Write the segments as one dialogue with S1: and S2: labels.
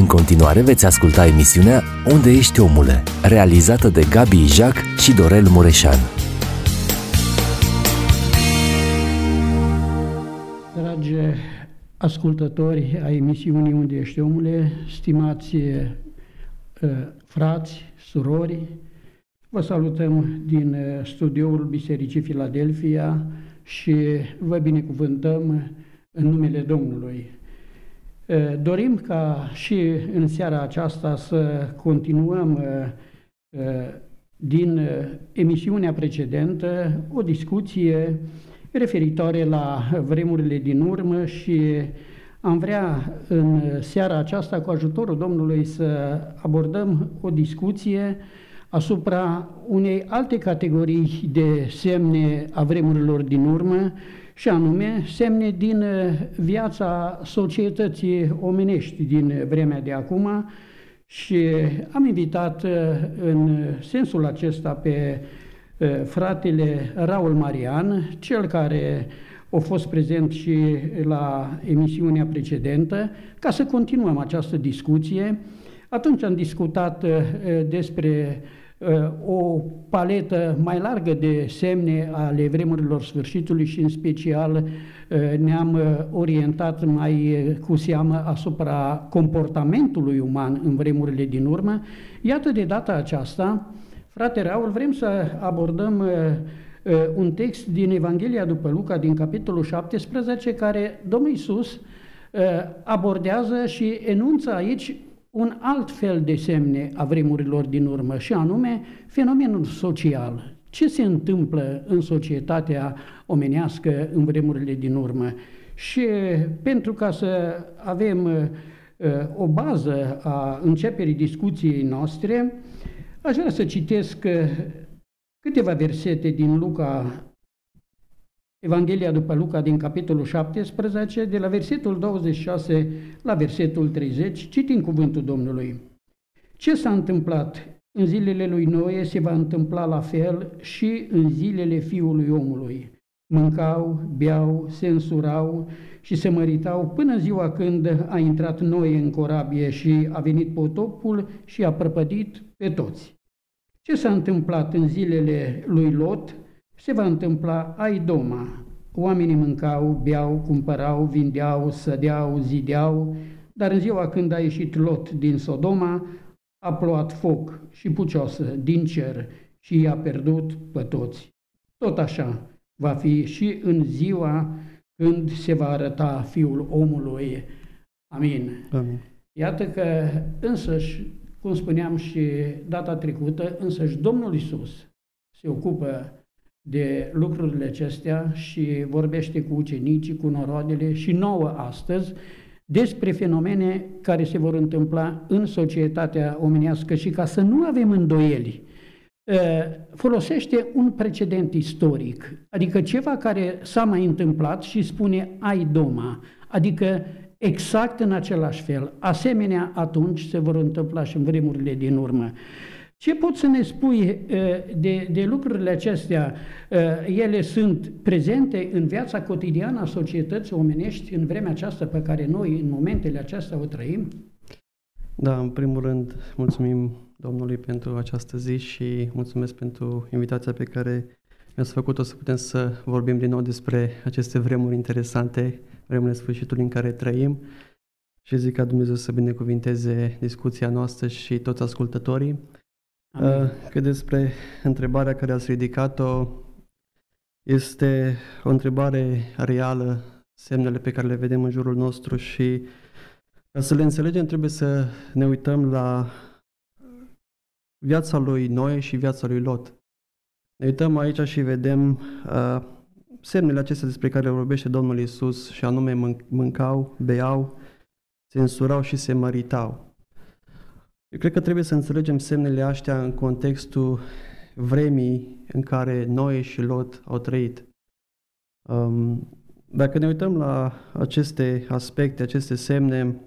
S1: În continuare veți asculta emisiunea Unde ești omule, realizată de Gabi Ijac și Dorel Mureșan.
S2: Dragi ascultători a emisiunii Unde ești omule, stimați uh, frați, surori, vă salutăm din uh, studioul Bisericii Filadelfia și vă binecuvântăm în numele Domnului. Dorim ca și în seara aceasta să continuăm din emisiunea precedentă o discuție referitoare la vremurile din urmă și am vrea în seara aceasta, cu ajutorul Domnului, să abordăm o discuție asupra unei alte categorii de semne a vremurilor din urmă, și anume semne din uh, viața societății omenești din vremea de acum și am invitat uh, în sensul acesta pe uh, fratele Raul Marian, cel care a fost prezent și la emisiunea precedentă, ca să continuăm această discuție. Atunci am discutat despre Uh, o paletă mai largă de semne ale vremurilor sfârșitului și în special uh, ne-am uh, orientat mai cu seamă asupra comportamentului uman în vremurile din urmă. Iată de data aceasta, frate Raul, vrem să abordăm un text din Evanghelia după Luca, din capitolul 17, care Domnul Iisus abordează și enunță aici un alt fel de semne a vremurilor din urmă, și anume fenomenul social. Ce se întâmplă în societatea omenească în vremurile din urmă? Și pentru ca să avem uh, o bază a începerii discuției noastre, aș vrea să citesc uh, câteva versete din Luca Evanghelia după Luca din capitolul 17, de la versetul 26 la versetul 30, citim cuvântul Domnului. Ce s-a întâmplat în zilele lui Noe se va întâmpla la fel și în zilele fiului omului. Mâncau, beau, se însurau și se măritau până ziua când a intrat Noe în corabie și a venit potopul și a prăpădit pe toți. Ce s-a întâmplat în zilele lui Lot se va întâmpla ai doma. Oamenii mâncau, beau, cumpărau, vindeau, sădeau, zideau, dar în ziua când a ieșit Lot din Sodoma, a plouat foc și pucioasă din cer și i-a pierdut pe toți. Tot așa va fi și în ziua când se va arăta Fiul omului. Amin. Amin. Iată că însăși, cum spuneam și data trecută, însăși Domnul Isus se ocupă de lucrurile acestea și vorbește cu ucenicii, cu noroadele și nouă astăzi despre fenomene care se vor întâmpla în societatea omenească și ca să nu avem îndoieli, ă, folosește un precedent istoric, adică ceva care s-a mai întâmplat și spune ai doma, adică exact în același fel. Asemenea, atunci se vor întâmpla și în vremurile din urmă. Ce poți să ne spui de, de lucrurile acestea? Ele sunt prezente în viața cotidiană a societății omenești în vremea aceasta pe care noi, în momentele acestea, o trăim?
S3: Da, în primul rând, mulțumim Domnului pentru această zi și mulțumesc pentru invitația pe care mi-ați făcut-o să putem să vorbim din nou despre aceste vremuri interesante, vremurile sfârșitului în care trăim și zic ca Dumnezeu să binecuvinteze discuția noastră și toți ascultătorii. Uh, că despre întrebarea care ați ridicat-o este o întrebare reală, semnele pe care le vedem în jurul nostru și ca să le înțelegem trebuie să ne uităm la viața lui Noe și viața lui Lot. Ne uităm aici și vedem uh, semnele acestea despre care vorbește Domnul Isus și anume mâncau, beau, se însurau și se măritau. Eu cred că trebuie să înțelegem semnele astea în contextul vremii în care Noe și Lot au trăit. Um, dacă ne uităm la aceste aspecte, aceste semne,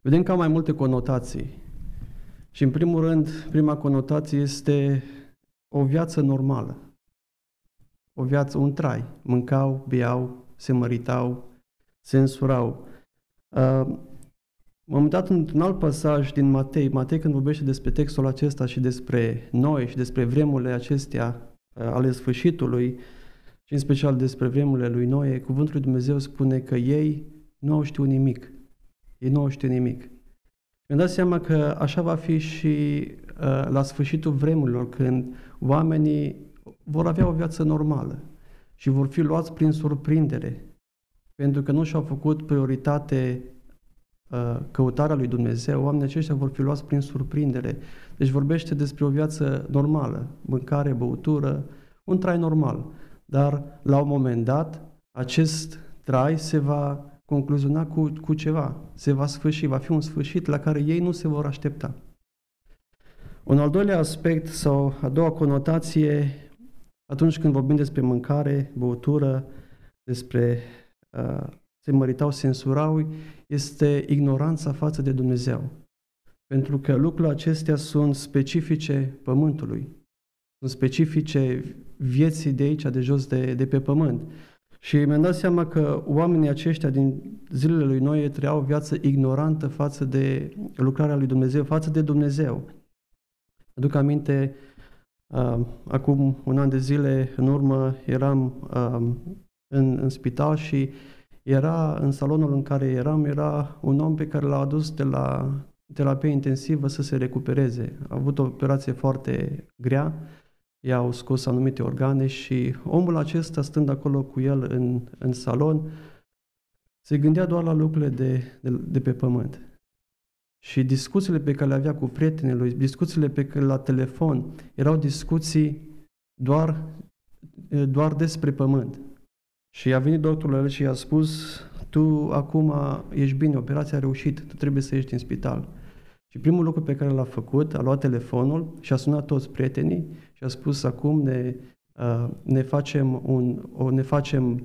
S3: vedem că au mai multe conotații. Și în primul rând, prima conotație este o viață normală. O viață, un trai. Mâncau, beau, se măritau, se însurau. Uh, M-am uitat într-un alt pasaj din Matei, Matei când vorbește despre textul acesta și despre noi și despre vremurile acestea uh, ale sfârșitului și în special despre vremurile lui Noe, cuvântul lui Dumnezeu spune că ei nu au știut nimic. Ei nu au știut nimic. Mi-am dat seama că așa va fi și uh, la sfârșitul vremurilor, când oamenii vor avea o viață normală și vor fi luați prin surprindere, pentru că nu și-au făcut prioritate uh, căutarea lui Dumnezeu, oamenii aceștia vor fi luați prin surprindere. Deci vorbește despre o viață normală, mâncare, băutură, un trai normal. Dar la un moment dat, acest trai se va concluziona cu, cu ceva, se va sfârși, va fi un sfârșit la care ei nu se vor aștepta. Un al doilea aspect sau a doua conotație, atunci când vorbim despre mâncare, băutură, despre uh, se măritau, sensurau, este ignoranța față de Dumnezeu. Pentru că lucrurile acestea sunt specifice pământului, sunt specifice vieții de aici, de jos, de, de pe pământ. Și mi-am dat seama că oamenii aceștia din zilele lui Noe trăiau o viață ignorantă față de lucrarea lui Dumnezeu, față de Dumnezeu. Aduc aminte, uh, acum un an de zile în urmă eram uh, în, în spital și era în salonul în care eram, era un om pe care l-a adus de la terapie intensivă să se recupereze. A avut o operație foarte grea, i-au scos anumite organe și omul acesta, stând acolo cu el în, în salon, se gândea doar la lucrurile de, de, de pe pământ. Și discuțiile pe care le avea cu prietenii lui, discuțiile pe care la telefon, erau discuții doar, doar despre pământ. Și a venit doctorul el și i-a spus, tu acum ești bine, operația a reușit, tu trebuie să ieși din spital. Și primul lucru pe care l-a făcut, a luat telefonul și a sunat toți prietenii și a spus acum ne, uh, ne facem, un, o, ne facem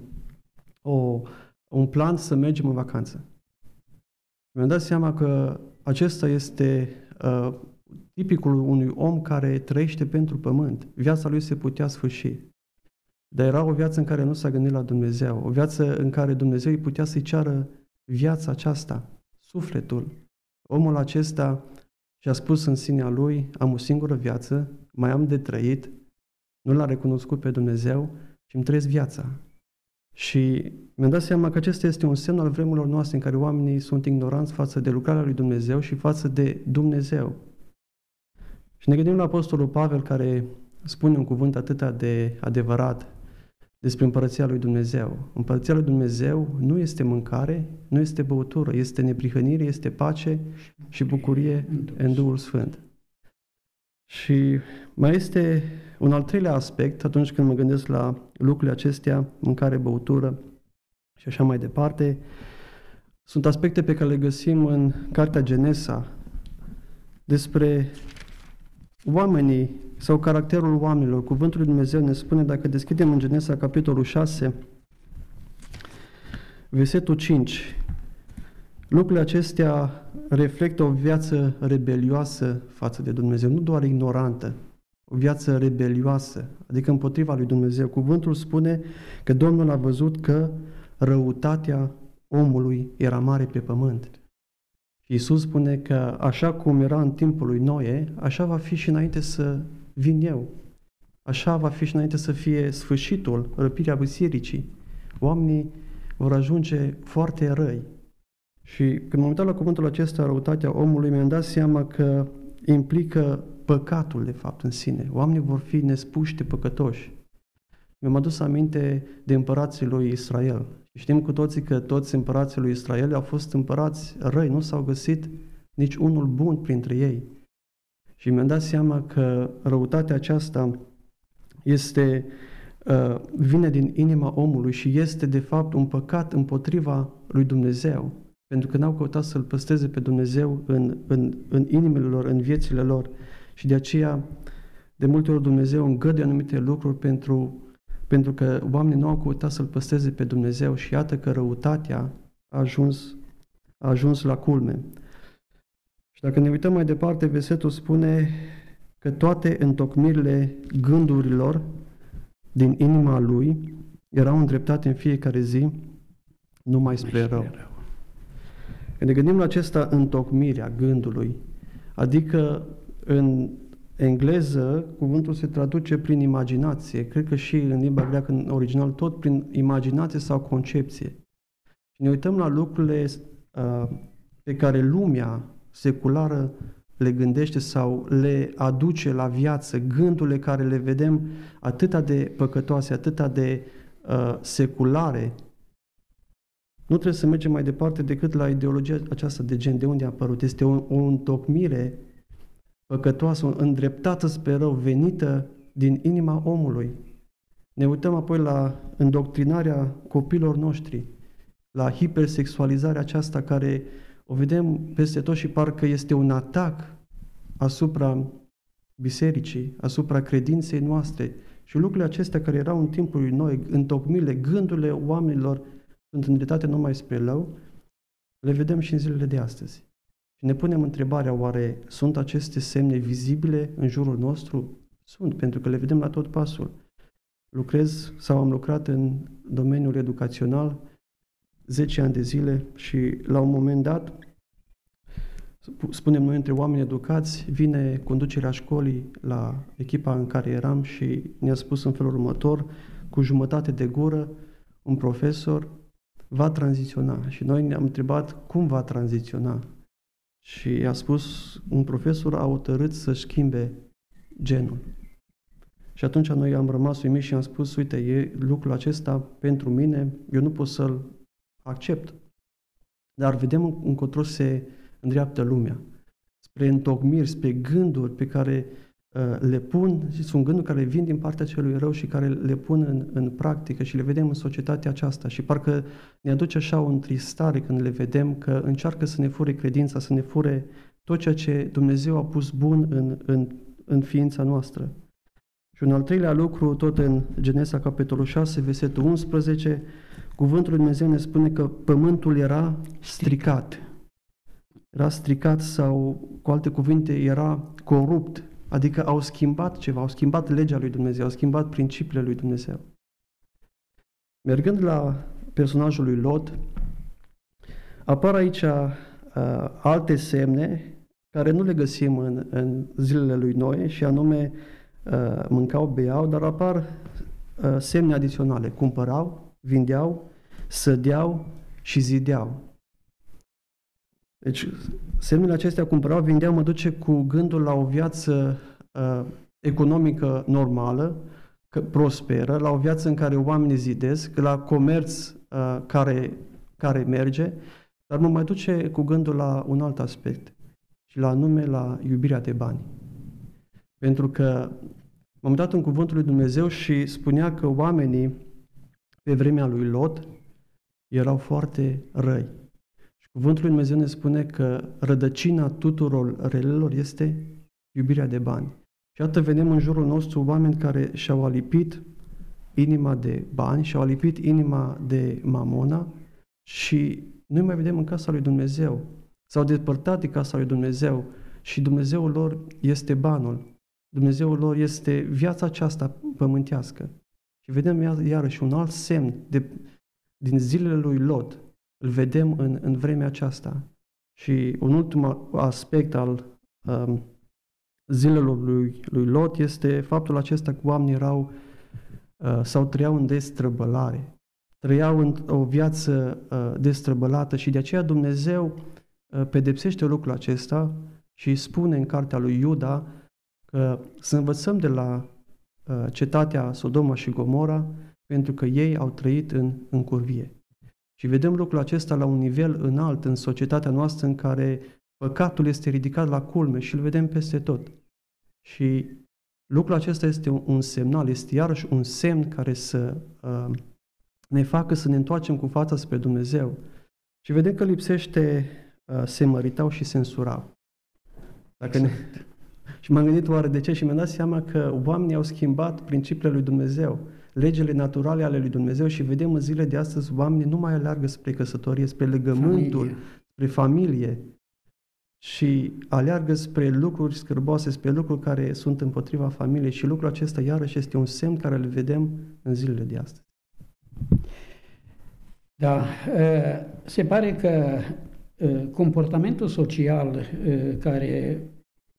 S3: o, un plan să mergem în vacanță. Mi-am dat seama că acesta este uh, tipicul unui om care trăiește pentru pământ. Viața lui se putea sfârși. Dar era o viață în care nu s-a gândit la Dumnezeu, o viață în care Dumnezeu îi putea să-i ceară viața aceasta, sufletul. Omul acesta și-a spus în sinea lui, am o singură viață, mai am de trăit, nu l-a recunoscut pe Dumnezeu și îmi trăiesc viața. Și mi-am dat seama că acesta este un semn al vremurilor noastre în care oamenii sunt ignoranți față de lucrarea lui Dumnezeu și față de Dumnezeu. Și ne gândim la Apostolul Pavel care spune un cuvânt atât de adevărat despre împărăția lui Dumnezeu. Împărăția lui Dumnezeu nu este mâncare, nu este băutură, este neprihănire, este pace și bucurie în Duhul Sfânt. Și mai este un al treilea aspect atunci când mă gândesc la lucrurile acestea, mâncare, băutură și așa mai departe. Sunt aspecte pe care le găsim în Cartea Genesa despre oamenii sau caracterul oamenilor. Cuvântul lui Dumnezeu ne spune, dacă deschidem în Genesa capitolul 6, versetul 5, lucrurile acestea reflectă o viață rebelioasă față de Dumnezeu, nu doar ignorantă, o viață rebelioasă, adică împotriva lui Dumnezeu. Cuvântul spune că Domnul a văzut că răutatea omului era mare pe pământ. Și Iisus spune că așa cum era în timpul lui Noe, așa va fi și înainte să vin eu. Așa va fi și înainte să fie sfârșitul răpirea bisericii. Oamenii vor ajunge foarte răi. Și când m-am uitat la cuvântul acesta, răutatea omului, mi-am dat seama că implică păcatul, de fapt, în sine. Oamenii vor fi nespuși de păcătoși. Mi-am adus aminte de împărații lui Israel. Și știm cu toții că toți împărații lui Israel au fost împărați răi, nu s-au găsit nici unul bun printre ei. Și mi-am dat seama că răutatea aceasta este, uh, vine din inima omului și este de fapt un păcat împotriva lui Dumnezeu, pentru că n-au căutat să-L păsteze pe Dumnezeu în, în, în inimile lor, în viețile lor. Și de aceea, de multe ori Dumnezeu îngăduie anumite lucruri pentru, pentru că oamenii nu au căutat să-L păsteze pe Dumnezeu și iată că răutatea a ajuns, a ajuns la culme. Și dacă ne uităm mai departe, versetul spune că toate întocmirile gândurilor din inima lui erau îndreptate în fiecare zi numai spre rău. Când ne gândim la acesta întocmirea gândului, adică în engleză cuvântul se traduce prin imaginație, cred că și în limba greacă în original tot prin imaginație sau concepție. Și ne uităm la lucrurile uh, pe care lumea seculară le gândește sau le aduce la viață, gândurile care le vedem atât de păcătoase, atât de uh, seculare, nu trebuie să mergem mai departe decât la ideologia aceasta de gen, de unde a apărut. Este o, o întocmire păcătoasă, o îndreptată spre rău, venită din inima omului. Ne uităm apoi la îndoctrinarea copilor noștri, la hipersexualizarea aceasta care o vedem peste tot și parcă este un atac asupra bisericii, asupra credinței noastre. Și lucrurile acestea care erau în timpul lui noi, întocmirile, gândurile oamenilor sunt îndreptate numai spre rău, le vedem și în zilele de astăzi. Și ne punem întrebarea, oare sunt aceste semne vizibile în jurul nostru? Sunt, pentru că le vedem la tot pasul. Lucrez sau am lucrat în domeniul educațional 10 ani de zile și la un moment dat, spunem noi între oameni educați, vine conducerea școlii la echipa în care eram și ne-a spus în felul următor, cu jumătate de gură, un profesor va tranziționa. Și noi ne-am întrebat cum va tranziționa. Și a spus, un profesor a hotărât să schimbe genul. Și atunci noi am rămas uimiți și am spus, uite, e lucrul acesta pentru mine, eu nu pot să-l accept. Dar vedem încotro se îndreaptă lumea. Spre întocmiri, spre gânduri pe care uh, le pun, și sunt gânduri care vin din partea celui rău și care le pun în, în practică și le vedem în societatea aceasta. Și parcă ne aduce așa o întristare când le vedem că încearcă să ne fure credința, să ne fure tot ceea ce Dumnezeu a pus bun în, în, în ființa noastră. Și un al treilea lucru, tot în Genesa, capitolul 6, versetul 11, Cuvântul Lui Dumnezeu ne spune că pământul era stricat. Era stricat sau, cu alte cuvinte, era corupt. Adică au schimbat ceva, au schimbat legea lui Dumnezeu, au schimbat principiile lui Dumnezeu. Mergând la personajul lui Lot, apar aici uh, alte semne care nu le găsim în, în zilele lui Noe și anume uh, mâncau, beau, dar apar uh, semne adiționale. Cumpărau, vindeau, sădeau și zideau. Deci, semnele acestea cumpărau, vindeau, mă duce cu gândul la o viață uh, economică normală, că prosperă, la o viață în care oamenii zidesc, la comerț uh, care, care merge, dar mă mai duce cu gândul la un alt aspect, și la anume la iubirea de bani. Pentru că m-am dat în cuvântul lui Dumnezeu și spunea că oamenii pe vremea lui Lot erau foarte răi. Și cuvântul lui Dumnezeu ne spune că rădăcina tuturor relelor este iubirea de bani. Și atât vedem în jurul nostru oameni care și-au alipit inima de bani, și-au alipit inima de mamona și noi mai vedem în casa lui Dumnezeu. S-au despărtat de casa lui Dumnezeu și Dumnezeul lor este banul. Dumnezeul lor este viața aceasta pământească. Și vedem iarăși un alt semn de, din zilele lui Lot. Îl vedem în, în vremea aceasta. Și un ultim aspect al um, zilelor lui, lui Lot este faptul acesta că oamenii erau uh, sau trăiau în destrăbălare. Trăiau în o viață uh, destrăbălată și de aceea Dumnezeu uh, pedepsește lucrul acesta și spune în cartea lui Iuda că să învățăm de la Uh, cetatea Sodoma și Gomora pentru că ei au trăit în, în curvie. Și vedem lucrul acesta la un nivel înalt în societatea noastră în care păcatul este ridicat la culme și îl vedem peste tot. Și lucrul acesta este un, un semnal, este iarăși un semn care să uh, ne facă să ne întoarcem cu fața spre Dumnezeu. Și vedem că lipsește uh, se măritau și censurau. Dacă ne, și m-am gândit oare de ce și mi-am dat seama că oamenii au schimbat principiile lui Dumnezeu, legile naturale ale lui Dumnezeu și vedem în zile de astăzi oamenii nu mai aleargă spre căsătorie, spre legământul, familie. spre familie și aleargă spre lucruri scârboase, spre lucruri care sunt împotriva familiei și lucrul acesta iarăși este un semn care îl vedem în zilele de astăzi.
S2: Da, se pare că comportamentul social care,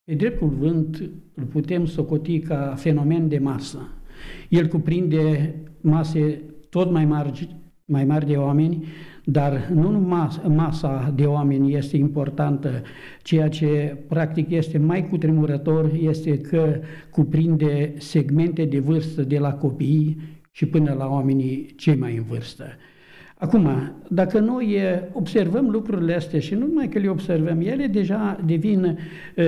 S2: pe drept cuvânt, îl putem socoti ca fenomen de masă. El cuprinde mase tot mai mari, mai mari de oameni, dar nu numai masa de oameni este importantă, ceea ce practic este mai cutremurător este că cuprinde segmente de vârstă de la copii și până la oamenii cei mai în vârstă. Acum, dacă noi observăm lucrurile astea și nu numai că le observăm, ele deja devin uh,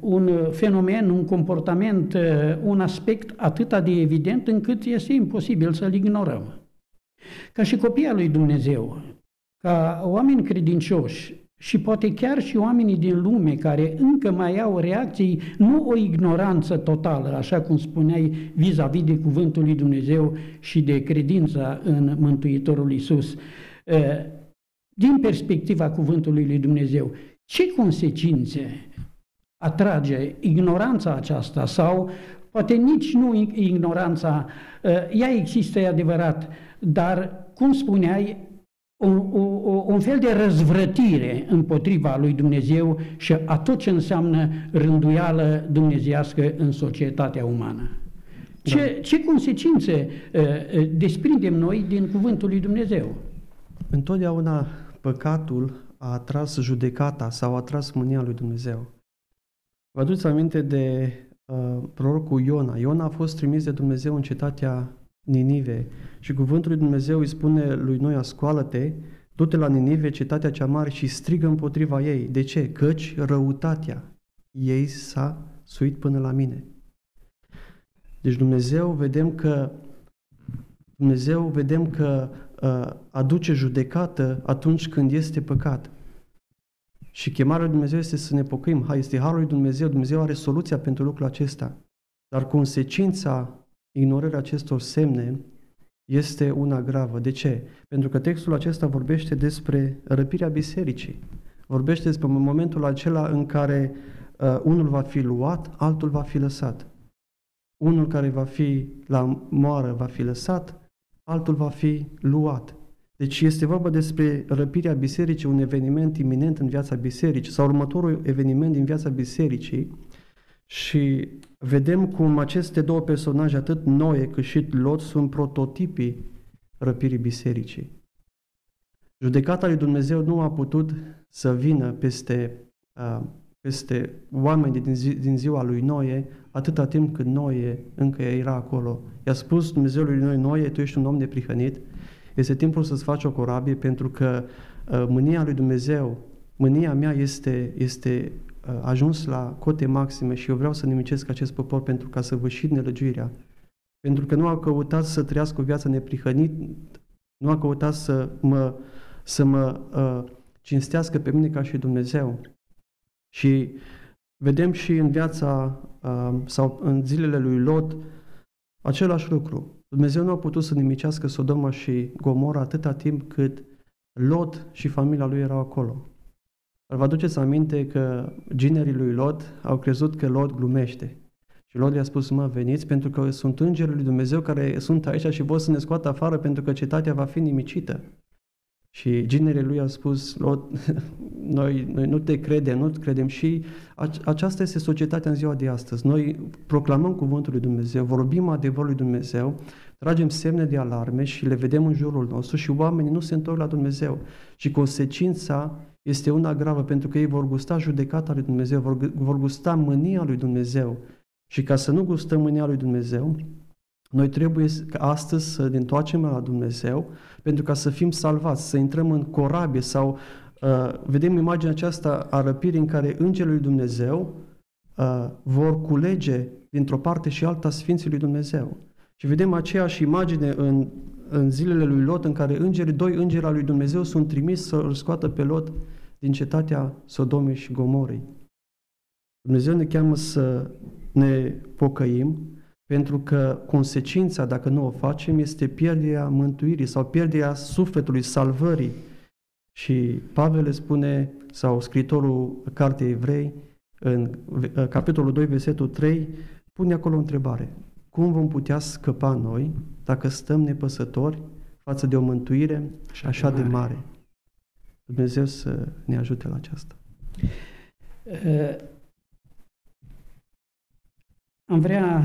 S2: un fenomen, un comportament, uh, un aspect atât de evident încât este imposibil să-l ignorăm. Ca și copia lui Dumnezeu, ca oameni credincioși și poate chiar și oamenii din lume care încă mai au reacții, nu o ignoranță totală, așa cum spuneai, vis-a-vis de cuvântul lui Dumnezeu și de credința în Mântuitorul Isus. Din perspectiva cuvântului lui Dumnezeu, ce consecințe atrage ignoranța aceasta sau poate nici nu ignoranța, ea există, e adevărat, dar, cum spuneai, un, un, un fel de răzvrătire împotriva lui Dumnezeu și a tot ce înseamnă rânduială dumnezească în societatea umană. Ce, da. ce consecințe uh, uh, desprindem noi din cuvântul lui Dumnezeu?
S3: Întotdeauna păcatul a atras judecata sau a atras mânia lui Dumnezeu. Vă aduceți aminte de uh, prorocul Iona. Iona a fost trimis de Dumnezeu în cetatea Ninive. Și cuvântul lui Dumnezeu îi spune lui Noia, scoală-te, du-te la Ninive, cetatea cea mare, și strigă împotriva ei. De ce? Căci răutatea ei s-a suit până la mine. Deci Dumnezeu vedem că Dumnezeu vedem că uh, aduce judecată atunci când este păcat. Și chemarea lui Dumnezeu este să ne pocăim. Hai, este harul lui Dumnezeu. Dumnezeu are soluția pentru lucrul acesta. Dar consecința ignorarea acestor semne este una gravă. De ce? Pentru că textul acesta vorbește despre răpirea bisericii. Vorbește despre momentul acela în care uh, unul va fi luat, altul va fi lăsat. Unul care va fi la moară va fi lăsat, altul va fi luat. Deci este vorba despre răpirea bisericii, un eveniment iminent în viața bisericii sau următorul eveniment din viața bisericii și vedem cum aceste două personaje, atât Noe cât și Lot, sunt prototipii răpirii bisericii. Judecata lui Dumnezeu nu a putut să vină peste, uh, peste oameni din, zi, din ziua lui Noe, atâta timp cât Noe încă era acolo. I-a spus Dumnezeu lui Noe, Noe, tu ești un om neprihănit, este timpul să-ți faci o corabie pentru că uh, mânia lui Dumnezeu, mânia mea este, este ajuns la cote maxime și eu vreau să nimicesc acest popor pentru ca să vășit nelăgiuirea. Pentru că nu au căutat să trăiască o viață neprihănit, nu au căutat să mă, să mă uh, cinstească pe mine ca și Dumnezeu. Și vedem și în viața uh, sau în zilele lui Lot același lucru. Dumnezeu nu a putut să nimicească Sodoma și Gomora atâta timp cât Lot și familia lui erau acolo. Vă aduceți aminte că ginerii lui Lot au crezut că Lot glumește. Și Lot i-a spus, mă, veniți pentru că sunt îngerii lui Dumnezeu care sunt aici și vor să ne scoată afară pentru că cetatea va fi nimicită. Și ginerii lui au spus, Lot, noi, noi nu te credem, nu te credem și aceasta este societatea în ziua de astăzi. Noi proclamăm cuvântul lui Dumnezeu, vorbim adevărul lui Dumnezeu, tragem semne de alarme și le vedem în jurul nostru și oamenii nu se întorc la Dumnezeu. Și consecința este una gravă pentru că ei vor gusta judecata lui Dumnezeu, vor, vor gusta mânia lui Dumnezeu. Și ca să nu gustăm mânia lui Dumnezeu, noi trebuie ca astăzi să ne întoarcem la Dumnezeu pentru ca să fim salvați, să intrăm în corabie sau uh, vedem imaginea aceasta a răpirii în care îngerii lui Dumnezeu uh, vor culege dintr-o parte și alta Sfinții lui Dumnezeu. Și vedem aceeași imagine în, în zilele lui Lot în care îngerii, doi îngeri al lui Dumnezeu sunt trimis să îl scoată pe Lot din cetatea Sodomei și Gomorei. Dumnezeu ne cheamă să ne pocăim, pentru că consecința, dacă nu o facem, este pierderea mântuirii sau pierderea sufletului, salvării. Și Pavel spune, sau scritorul Cartei Evrei, în capitolul 2, versetul 3, pune acolo o întrebare. Cum vom putea scăpa noi dacă stăm nepăsători față de o mântuire și așa de mare? Dumnezeu să ne ajute la aceasta.
S2: Uh, am vrea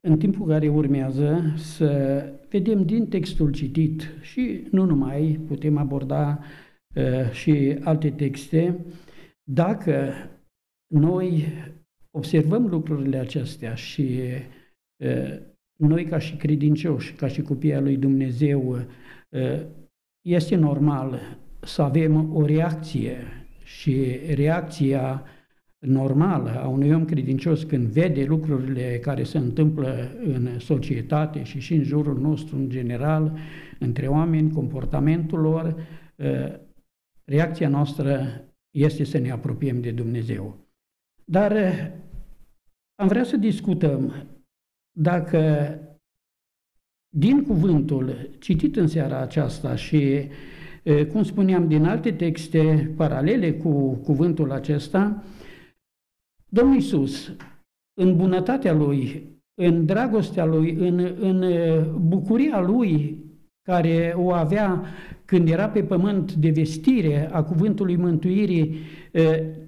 S2: în timpul care urmează să vedem din textul citit și nu numai, putem aborda uh, și alte texte, dacă noi observăm lucrurile acestea și uh, noi ca și credincioși, ca și copii al lui Dumnezeu, uh, este normal să avem o reacție și reacția normală a unui om credincios când vede lucrurile care se întâmplă în societate și și în jurul nostru în general, între oameni, comportamentul lor, ă, reacția noastră este să ne apropiem de Dumnezeu. Dar ă, am vrea să discutăm dacă din cuvântul citit în seara aceasta și, ă, cum spuneam, din alte texte paralele cu cuvântul acesta, Domnul Iisus, în bunătatea Lui, în dragostea Lui, în, în bucuria Lui care o avea când era pe pământ de vestire a cuvântului mântuirii,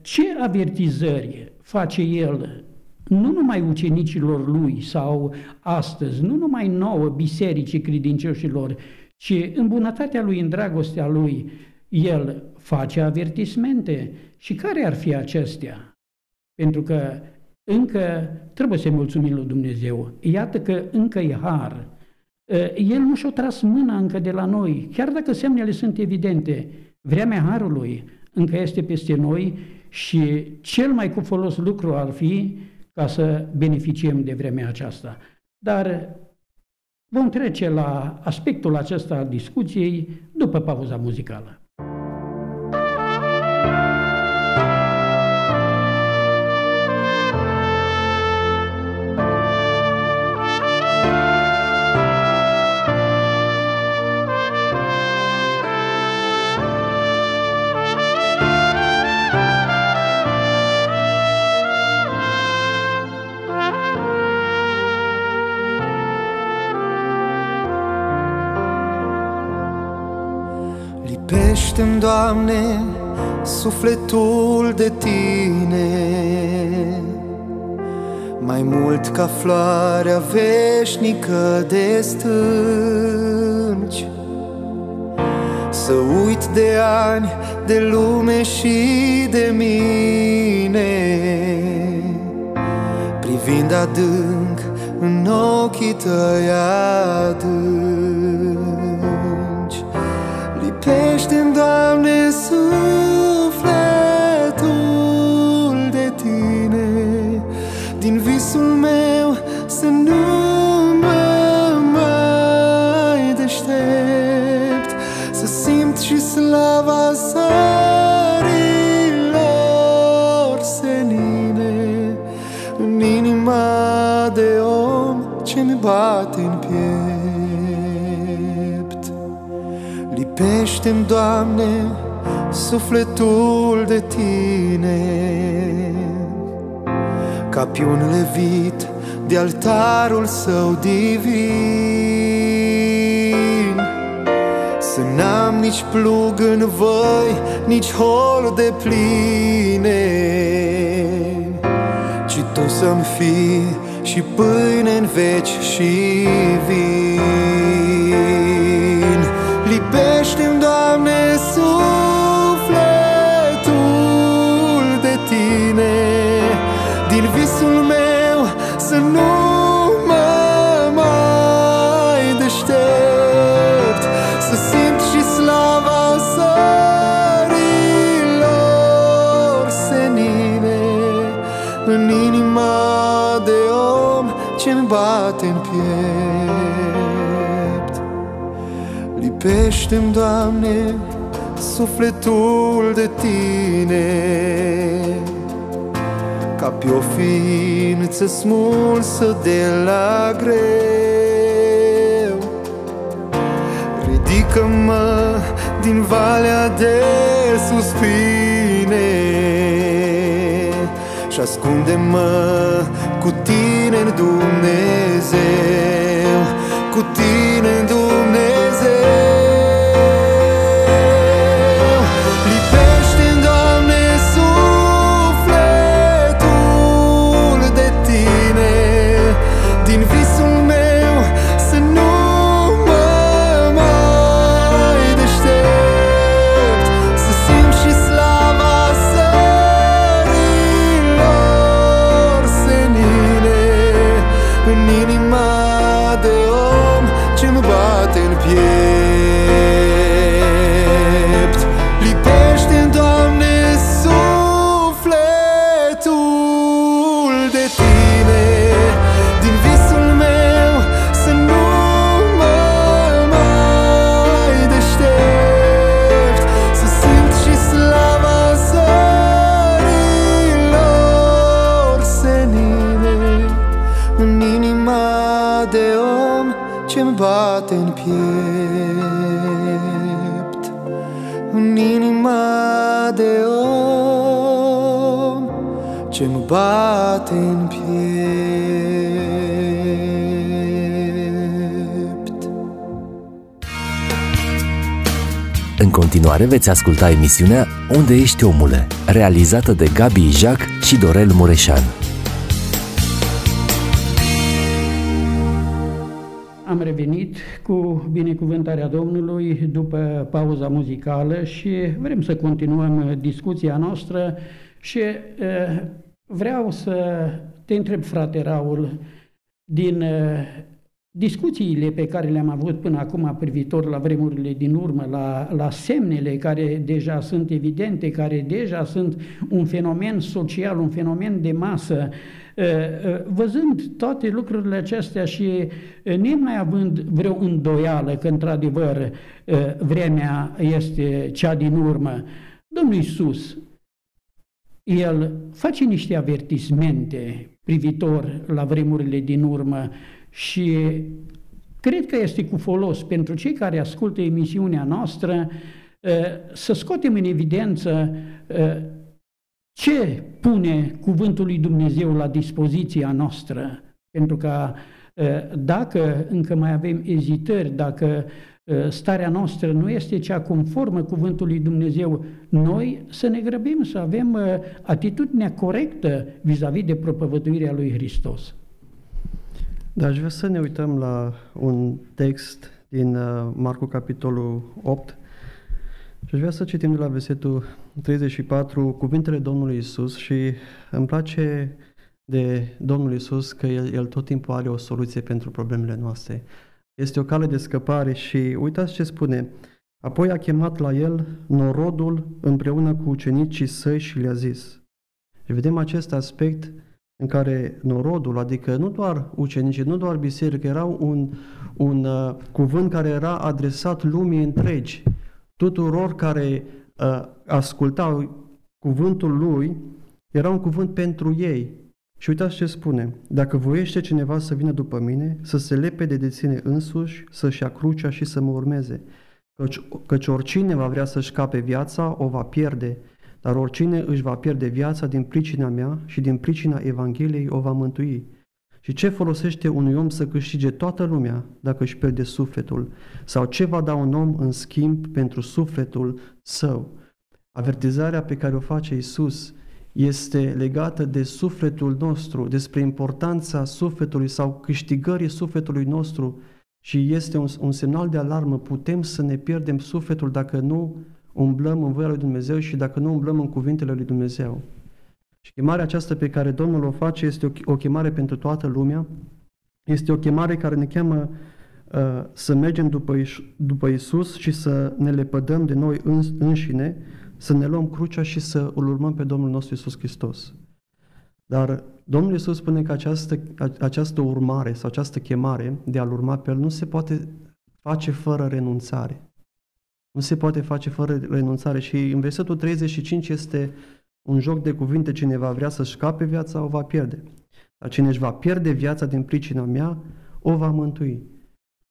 S2: ce avertizări face El nu numai ucenicilor lui sau astăzi, nu numai nouă bisericii credincioșilor, ci în bunătatea lui, în dragostea lui, el face avertismente. Și care ar fi acestea? Pentru că încă trebuie să mulțumim lui Dumnezeu. Iată că încă e har. El nu și-a tras mâna încă de la noi, chiar dacă semnele sunt evidente. Vremea harului încă este peste noi și cel mai cu folos lucru ar fi ca să beneficiem de vremea aceasta. Dar vom trece la aspectul acesta al discuției după pauza muzicală.
S4: Lipește-mi, Doamne, sufletul de Tine. Mai mult ca floarea veșnică de stânci. Să uit de ani, de lume și de mine. Privind adânc în ochii tăi adânc Lipește-mi, Doamne, sufletul de Tine. Din visul meu Lipește-mi, Doamne, sufletul de Tine. Ca piun levit de altarul său divin. Să n-am nici plug în voi, nici hol de pline Ci Tu să-mi fii și pâine în veci și vin Lipește-mi, Doamne, sufletul de Tine. Ca pe o ființă smulsă de la greu Ridică-mă din valea de suspine Și ascunde-mă cu Tine în Dumnezeu Cu Tine în Dumnezeu
S1: veți asculta emisiunea Unde ești omule, realizată de Gabi Ijac și Dorel Mureșan.
S2: Am revenit cu binecuvântarea Domnului după pauza muzicală și vrem să continuăm discuția noastră și uh, vreau să te întreb, frate Raul, din uh, discuțiile pe care le-am avut până acum privitor la vremurile din urmă, la, la semnele care deja sunt evidente, care deja sunt un fenomen social, un fenomen de masă, uh, uh, văzând toate lucrurile acestea și nemai având vreo îndoială că într-adevăr vremea este cea din urmă, Domnul Iisus, El face niște avertismente privitor la vremurile din urmă și cred că este cu folos pentru cei care ascultă emisiunea noastră ă, să scoatem în evidență ă, ce pune Cuvântul lui Dumnezeu la dispoziția noastră. Pentru că ă, dacă încă mai avem ezitări, dacă starea noastră nu este cea conformă Cuvântului Dumnezeu, noi să ne grăbim să avem atitudinea corectă vis-a-vis de propovăduirea lui Hristos.
S3: Da, aș vrea să ne uităm la un text din uh, Marcu, capitolul 8. Și aș vrea să citim de la versetul 34 cuvintele Domnului Isus și îmi place de Domnul Isus că el, el tot timpul are o soluție pentru problemele noastre. Este o cale de scăpare și uitați ce spune. Apoi a chemat la el norodul împreună cu ucenicii săi și le-a zis. Și vedem acest aspect în care norodul, adică nu doar ucenicii, nu doar biserică, era un, un uh, cuvânt care era adresat lumii întregi, tuturor care uh, ascultau cuvântul lui, era un cuvânt pentru ei. Și uitați ce spune, dacă voiește cineva să vină după mine, să se lepede de sine însuși, să-și ia crucea și să mă urmeze, căci, căci oricine va vrea să-și cape viața, o va pierde, dar oricine își va pierde viața din pricina mea și din pricina Evangheliei o va mântui. Și ce folosește unui om să câștige toată lumea dacă își pierde sufletul? Sau ce va da un om în schimb pentru sufletul său? Avertizarea pe care o face Isus este legată de sufletul nostru, despre importanța sufletului sau câștigării sufletului nostru și este un, un semnal de alarmă. Putem să ne pierdem sufletul dacă nu umblăm în voia lui Dumnezeu și dacă nu umblăm în cuvintele lui Dumnezeu. Și chemarea aceasta pe care Domnul o face este o, o chemare pentru toată lumea, este o chemare care ne cheamă uh, să mergem după, după Isus și să ne lepădăm de noi îns, înșine, să ne luăm crucea și să îl urmăm pe Domnul nostru Isus Hristos. Dar Domnul Isus spune că această, această urmare sau această chemare de a-L urma pe El nu se poate face fără renunțare. Nu se poate face fără renunțare și în versetul 35 este un joc de cuvinte, cine va vrea să-și scape viața, o va pierde. Dar cine își va pierde viața din pricina mea, o va mântui.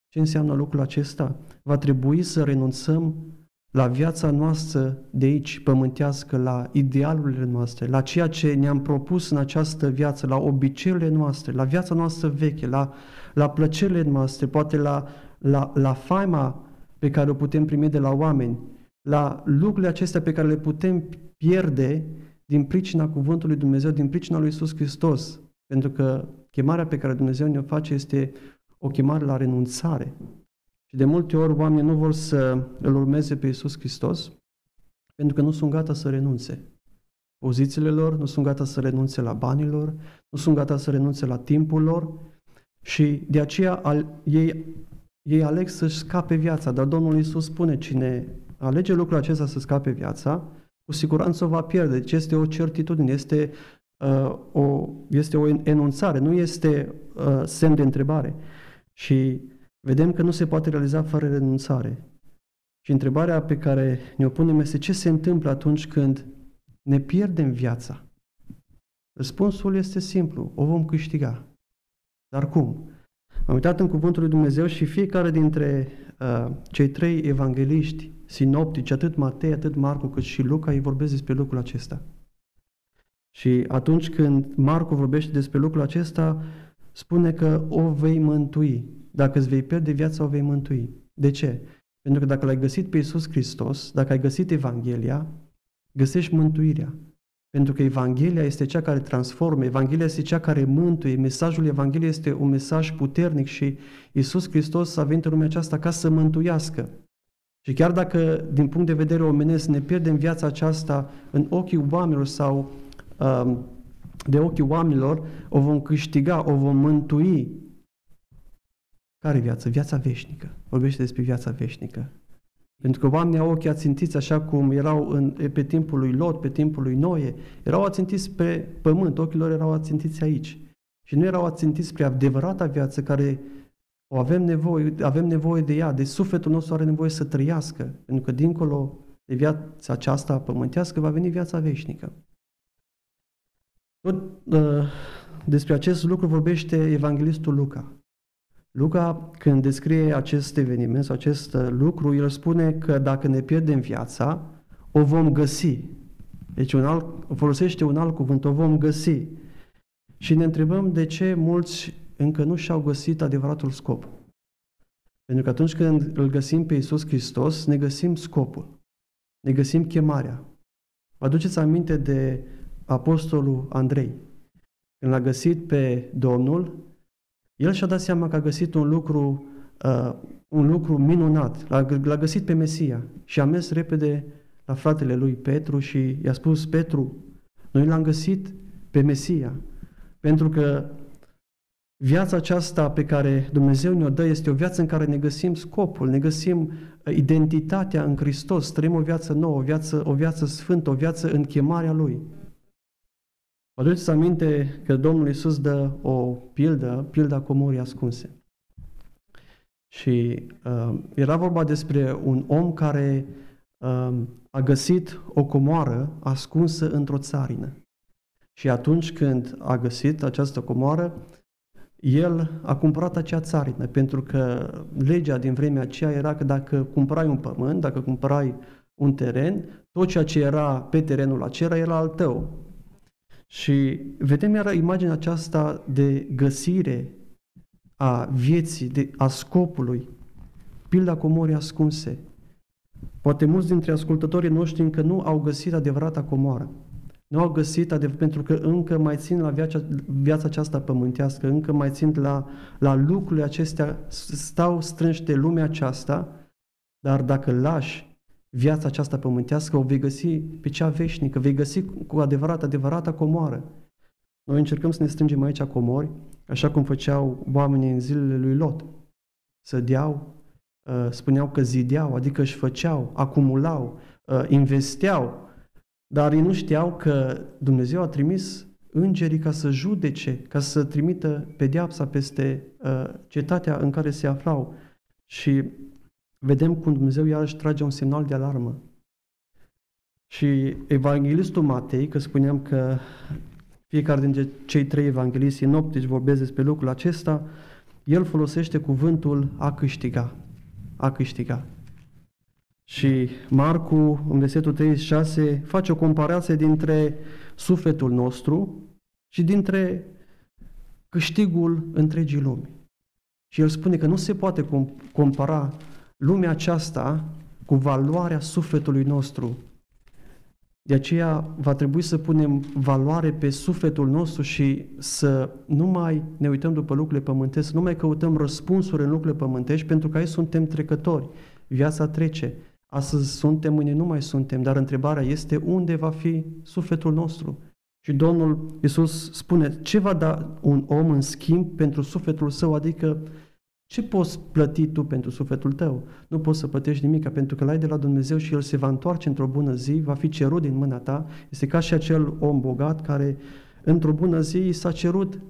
S3: Ce înseamnă lucrul acesta? Va trebui să renunțăm la viața noastră de aici, pământească, la idealurile noastre, la ceea ce ne-am propus în această viață, la obiceiurile noastre, la viața noastră veche, la, la plăcerile noastre, poate la, la, la faima pe care o putem primi de la oameni, la lucrurile acestea pe care le putem pierde din pricina Cuvântului Dumnezeu, din pricina lui Isus Hristos. Pentru că chemarea pe care Dumnezeu ne-o face este o chemare la renunțare. Și de multe ori oamenii nu vor să îl urmeze pe Isus Hristos pentru că nu sunt gata să renunțe. Pozițiile lor nu sunt gata să renunțe la banilor, nu sunt gata să renunțe la timpul lor și de aceea al, ei ei aleg să-și scape viața, dar Domnul Iisus spune, cine alege lucrul acesta să scape viața, cu siguranță o va pierde. Deci este o certitudine, este, uh, o, este o enunțare, nu este uh, semn de întrebare. Și vedem că nu se poate realiza fără renunțare. Și întrebarea pe care ne-o punem este ce se întâmplă atunci când ne pierdem viața? Răspunsul este simplu, o vom câștiga. Dar cum? Am uitat în Cuvântul lui Dumnezeu și fiecare dintre uh, cei trei evangeliști sinoptici, atât Matei, atât Marcu, cât și Luca, îi vorbesc despre lucrul acesta. Și atunci când Marcu vorbește despre lucrul acesta, spune că o vei mântui. Dacă îți vei pierde viața, o vei mântui. De ce? Pentru că dacă l-ai găsit pe Iisus Hristos, dacă ai găsit Evanghelia, găsești mântuirea. Pentru că Evanghelia este cea care transformă, Evanghelia este cea care mântuie, mesajul Evangheliei este un mesaj puternic și Iisus Hristos a venit în lumea aceasta ca să mântuiască. Și chiar dacă, din punct de vedere omenesc, ne pierdem viața aceasta în ochii oamenilor sau um, de ochii oamenilor, o vom câștiga, o vom mântui. Care viață? Viața veșnică. Vorbește despre viața veșnică. Pentru că oamenii au ochii ațintiți așa cum erau în, pe timpul lui Lot, pe timpul lui Noe, erau ațintiți pe pământ, ochii lor erau ațintiți aici. Și nu erau ațintiți spre adevărata viață care o avem nevoie, avem nevoie de ea, de sufletul nostru are nevoie să trăiască, pentru că dincolo de viața aceasta pământească va veni viața veșnică. Tot uh, despre acest lucru vorbește evanghelistul Luca. Luca, când descrie acest eveniment sau acest uh, lucru, el spune că dacă ne pierdem viața, o vom găsi. Deci un alt, folosește un alt cuvânt, o vom găsi. Și ne întrebăm de ce mulți încă nu și-au găsit adevăratul scop. Pentru că atunci când îl găsim pe Iisus Hristos, ne găsim scopul, ne găsim chemarea. Vă aduceți aminte de apostolul Andrei. Când l-a găsit pe Domnul, el și-a dat seama că a găsit un lucru, uh, un lucru minunat. L-a, l-a găsit pe Mesia și a mers repede la fratele lui Petru și i-a spus, Petru, noi l-am găsit pe Mesia. Pentru că Viața aceasta pe care Dumnezeu ne-o dă este o viață în care ne găsim scopul, ne găsim uh, identitatea în Hristos, trăim o viață nouă, o viață, o viață sfântă, o viață în chemarea Lui. Vă aduceți aminte că Domnul Iisus dă o pildă, pilda comorii ascunse. Și uh, era vorba despre un om care uh, a găsit o comoară ascunsă într-o țarină. Și atunci când a găsit această comoară, el a cumpărat acea țarină, pentru că legea din vremea aceea era că dacă cumpărai un pământ, dacă cumpărai un teren, tot ceea ce era pe terenul acela era al tău. Și vedem iară imaginea aceasta de găsire a vieții, de, a scopului, pilda comorii ascunse. Poate mulți dintre ascultătorii noștri încă nu au găsit adevărata comoară. Nu au găsit adevăr, pentru că încă mai țin la viața, viața aceasta pământească, încă mai țin la, la lucrurile acestea, stau strânși de lumea aceasta, dar dacă lași viața aceasta pământească, o vei găsi pe cea veșnică, vei găsi cu adevărat, adevărata comoară. Noi încercăm să ne strângem aici comori, așa cum făceau oamenii în zilele lui Lot. Sădeau, uh, spuneau că zideau, adică își făceau, acumulau, uh, investeau, dar ei nu știau că Dumnezeu a trimis îngerii ca să judece, ca să trimită pedeapsa peste uh, cetatea în care se aflau. Și vedem cum Dumnezeu iarăși trage un semnal de alarmă. Și evanghelistul Matei, că spuneam că fiecare dintre cei trei evangelisti sinoptici vorbesc despre lucrul acesta, el folosește cuvântul a câștiga. A câștiga. Și Marcu, în versetul 36, face o comparație dintre sufletul nostru și dintre câștigul întregii lumi. Și el spune că nu se poate compara lumea aceasta cu valoarea sufletului nostru. De aceea va trebui să punem valoare pe sufletul nostru și să nu mai ne uităm după lucrurile pământești, să nu mai căutăm răspunsuri în lucrurile pământești, pentru că aici suntem trecători. Viața trece. Astăzi suntem, mâine nu mai suntem, dar întrebarea este unde va fi sufletul nostru. Și Domnul Iisus spune, ce va da un om în schimb pentru sufletul său? Adică, ce poți plăti tu pentru sufletul tău? Nu poți să plătești nimic, pentru că l-ai de la Dumnezeu și El se va întoarce într-o bună zi, va fi cerut din mâna ta. Este ca și acel om bogat care într-o bună zi s-a cerut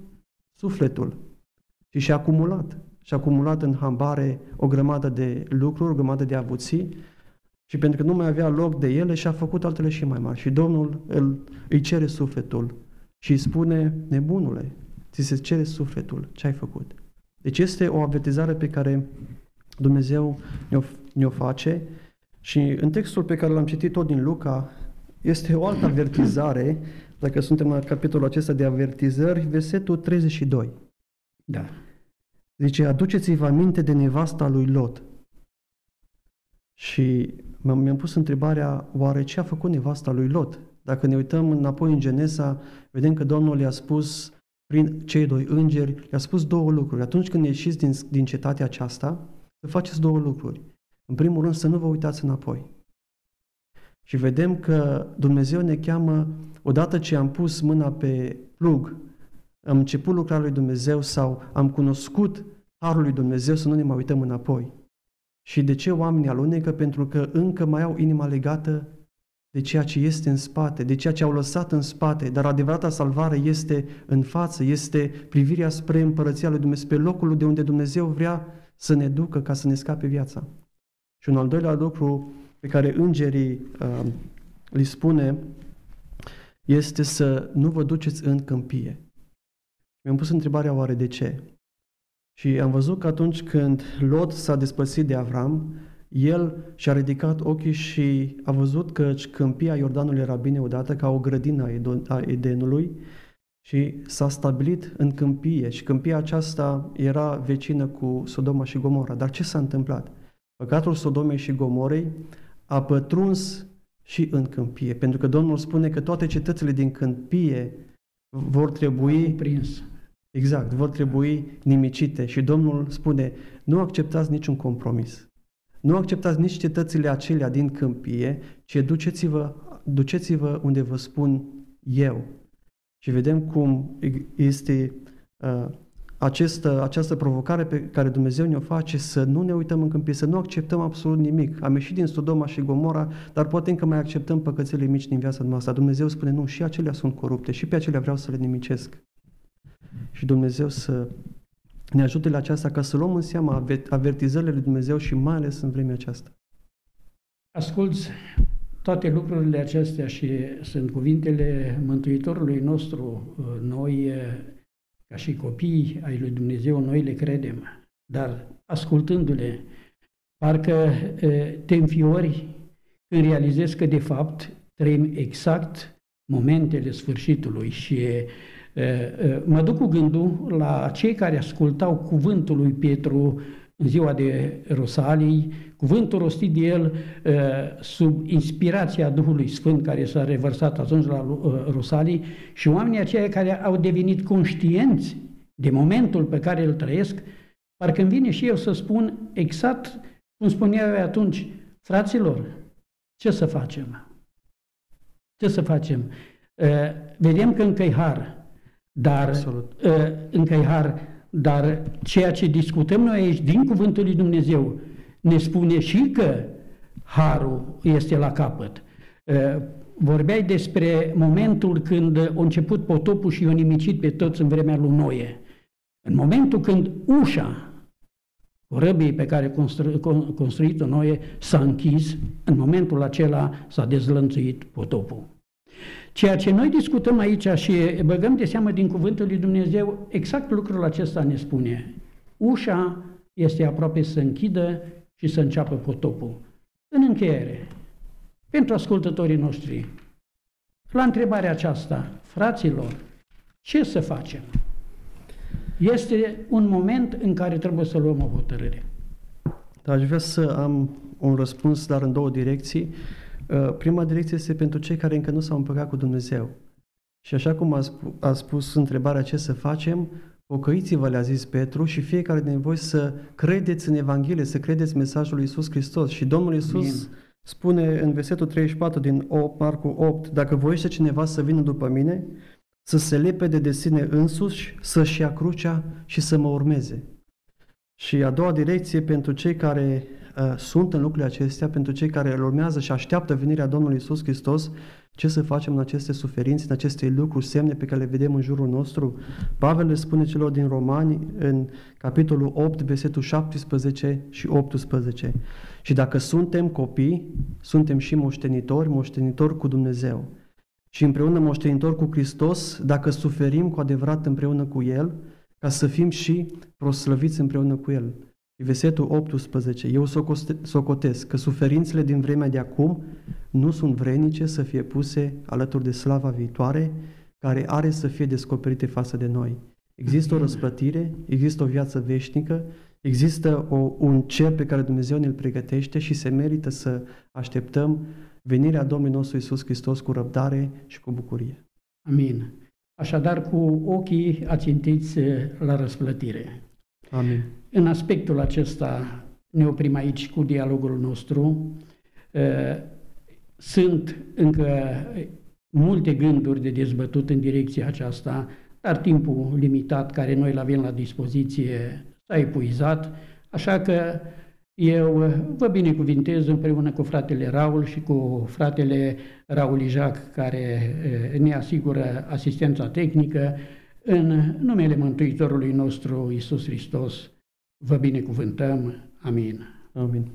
S3: sufletul și și-a acumulat. Și-a acumulat în hambare o grămadă de lucruri, o grămadă de avuții, și pentru că nu mai avea loc de ele și a făcut altele și mai mari. Și Domnul îl, îi cere sufletul și îi spune, nebunule, ți se cere sufletul, ce ai făcut? Deci este o avertizare pe care Dumnezeu ne-o, ne-o face și în textul pe care l-am citit tot din Luca este o altă avertizare, dacă suntem la capitolul acesta de avertizări, versetul 32.
S2: Da.
S3: Zice, aduceți-vă aminte de nevasta lui Lot. Și mi-am pus întrebarea, oare ce a făcut nevasta lui Lot? Dacă ne uităm înapoi în Genesa, vedem că Domnul i-a spus prin cei doi îngeri, i-a spus două lucruri. Atunci când ieșiți din, din cetatea aceasta, să faceți două lucruri. În primul rând, să nu vă uitați înapoi. Și vedem că Dumnezeu ne cheamă, odată ce am pus mâna pe plug, am început lucrarea lui Dumnezeu sau am cunoscut harul lui Dumnezeu să nu ne mai uităm înapoi. Și de ce oamenii alunecă? Pentru că încă mai au inima legată de ceea ce este în spate, de ceea ce au lăsat în spate, dar adevărata salvare este în față, este privirea spre împărăția lui Dumnezeu, pe locul de unde Dumnezeu vrea să ne ducă ca să ne scape viața. Și un al doilea lucru pe care îngerii uh, li spune este să nu vă duceți în câmpie. Mi-am pus întrebarea oare de ce? Și am văzut că atunci când Lot s-a despărțit de Avram, el și-a ridicat ochii și a văzut că câmpia Iordanului era bine odată ca o grădină a Edenului și s-a stabilit în câmpie și câmpia aceasta era vecină cu Sodoma și Gomora. Dar ce s-a întâmplat? Păcatul Sodomei și Gomorei a pătruns și în câmpie, pentru că Domnul spune că toate cetățile din câmpie vor trebui
S2: prins.
S3: Exact, vor trebui nimicite și Domnul spune, nu acceptați niciun compromis. Nu acceptați nici cetățile acelea din câmpie, ci duceți-vă, duceți-vă unde vă spun eu. Și vedem cum este uh, această, această provocare pe care Dumnezeu ne-o face să nu ne uităm în câmpie, să nu acceptăm absolut nimic. Am ieșit din Sodoma și Gomora, dar poate încă mai acceptăm păcățele mici din viața noastră. Dumnezeu spune, nu, și acelea sunt corupte, și pe acelea vreau să le nimicesc. Și Dumnezeu să ne ajute la aceasta ca să luăm în seama avertizările lui Dumnezeu și mai ales în vremea aceasta.
S2: Asculți toate lucrurile acestea și sunt cuvintele Mântuitorului nostru. Noi, ca și copii ai lui Dumnezeu, noi le credem. Dar ascultându-le, parcă te înfiori când realizezi că de fapt trăim exact momentele sfârșitului și Mă duc cu gândul la cei care ascultau cuvântul lui Petru în ziua de Rosalii, cuvântul rostit de el sub inspirația Duhului Sfânt care s-a revărsat atunci la Rosalii și oamenii aceia care au devenit conștienți de momentul pe care îl trăiesc, parcă îmi vine și eu să spun exact cum spuneau eu atunci, fraților, ce să facem? Ce să facem? Vedem că încă e har, dar Absolut. Ă, încă e har, dar ceea ce discutăm noi aici din Cuvântul lui Dumnezeu ne spune și că harul este la capăt. Ă, vorbeai despre momentul când a început potopul și i-a nimicit pe toți în vremea lui Noe. În momentul când ușa corăbiei pe care a construit-o Noe s-a închis, în momentul acela s-a dezlănțuit potopul. Ceea ce noi discutăm aici și băgăm de seamă din cuvântul lui Dumnezeu, exact lucrul acesta ne spune. Ușa este aproape să închidă și să înceapă potopul. În încheiere, pentru ascultătorii noștri, la întrebarea aceasta, fraților, ce să facem? Este un moment în care trebuie să luăm o hotărâre.
S3: Da, aș vrea să am un răspuns, dar în două direcții. Uh, prima direcție este pentru cei care încă nu s-au împăcat cu Dumnezeu. Și așa cum a, sp- a spus întrebarea ce să facem, pocăiți-vă, le-a zis Petru, și fiecare din voi să credeți în Evanghelie, să credeți mesajul lui Iisus Hristos. Și Domnul Iisus Bine. spune în versetul 34 din 8, Marcu 8, dacă voiește cineva să vină după mine, să se lepede de sine însuși, să-și ia crucea și să mă urmeze. Și a doua direcție pentru cei care uh, sunt în lucrurile acestea, pentru cei care îl urmează și așteaptă venirea Domnului Isus Hristos, ce să facem în aceste suferințe, în aceste lucruri, semne pe care le vedem în jurul nostru? Pavel le spune celor din Romani în capitolul 8, versetul 17 și 18. Și dacă suntem copii, suntem și moștenitori, moștenitori cu Dumnezeu. Și împreună moștenitori cu Hristos, dacă suferim cu adevărat împreună cu El, ca să fim și proslăviți împreună cu El. Versetul 18. Eu socotesc că suferințele din vremea de acum nu sunt vrenice să fie puse alături de slava viitoare, care are să fie descoperite față de noi. Există o răsplătire, există o viață veșnică, există o, un cer pe care Dumnezeu ne-l pregătește și se merită să așteptăm venirea Domnului nostru Isus Hristos cu răbdare și cu bucurie.
S2: Amin. Așadar, cu ochii ațintiți la răsplătire.
S3: Amin.
S2: În aspectul acesta ne oprim aici cu dialogul nostru. Sunt încă multe gânduri de dezbătut în direcția aceasta, dar timpul limitat care noi îl avem la dispoziție s-a epuizat, așa că eu vă binecuvintez împreună cu fratele Raul și cu fratele Raul Ijac, care ne asigură asistența tehnică, în numele Mântuitorului nostru Isus Hristos, vă binecuvântăm. Amin.
S3: Amin.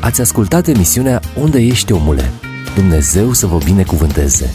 S1: Ați ascultat emisiunea Unde ești omule? Dumnezeu să vă binecuvânteze!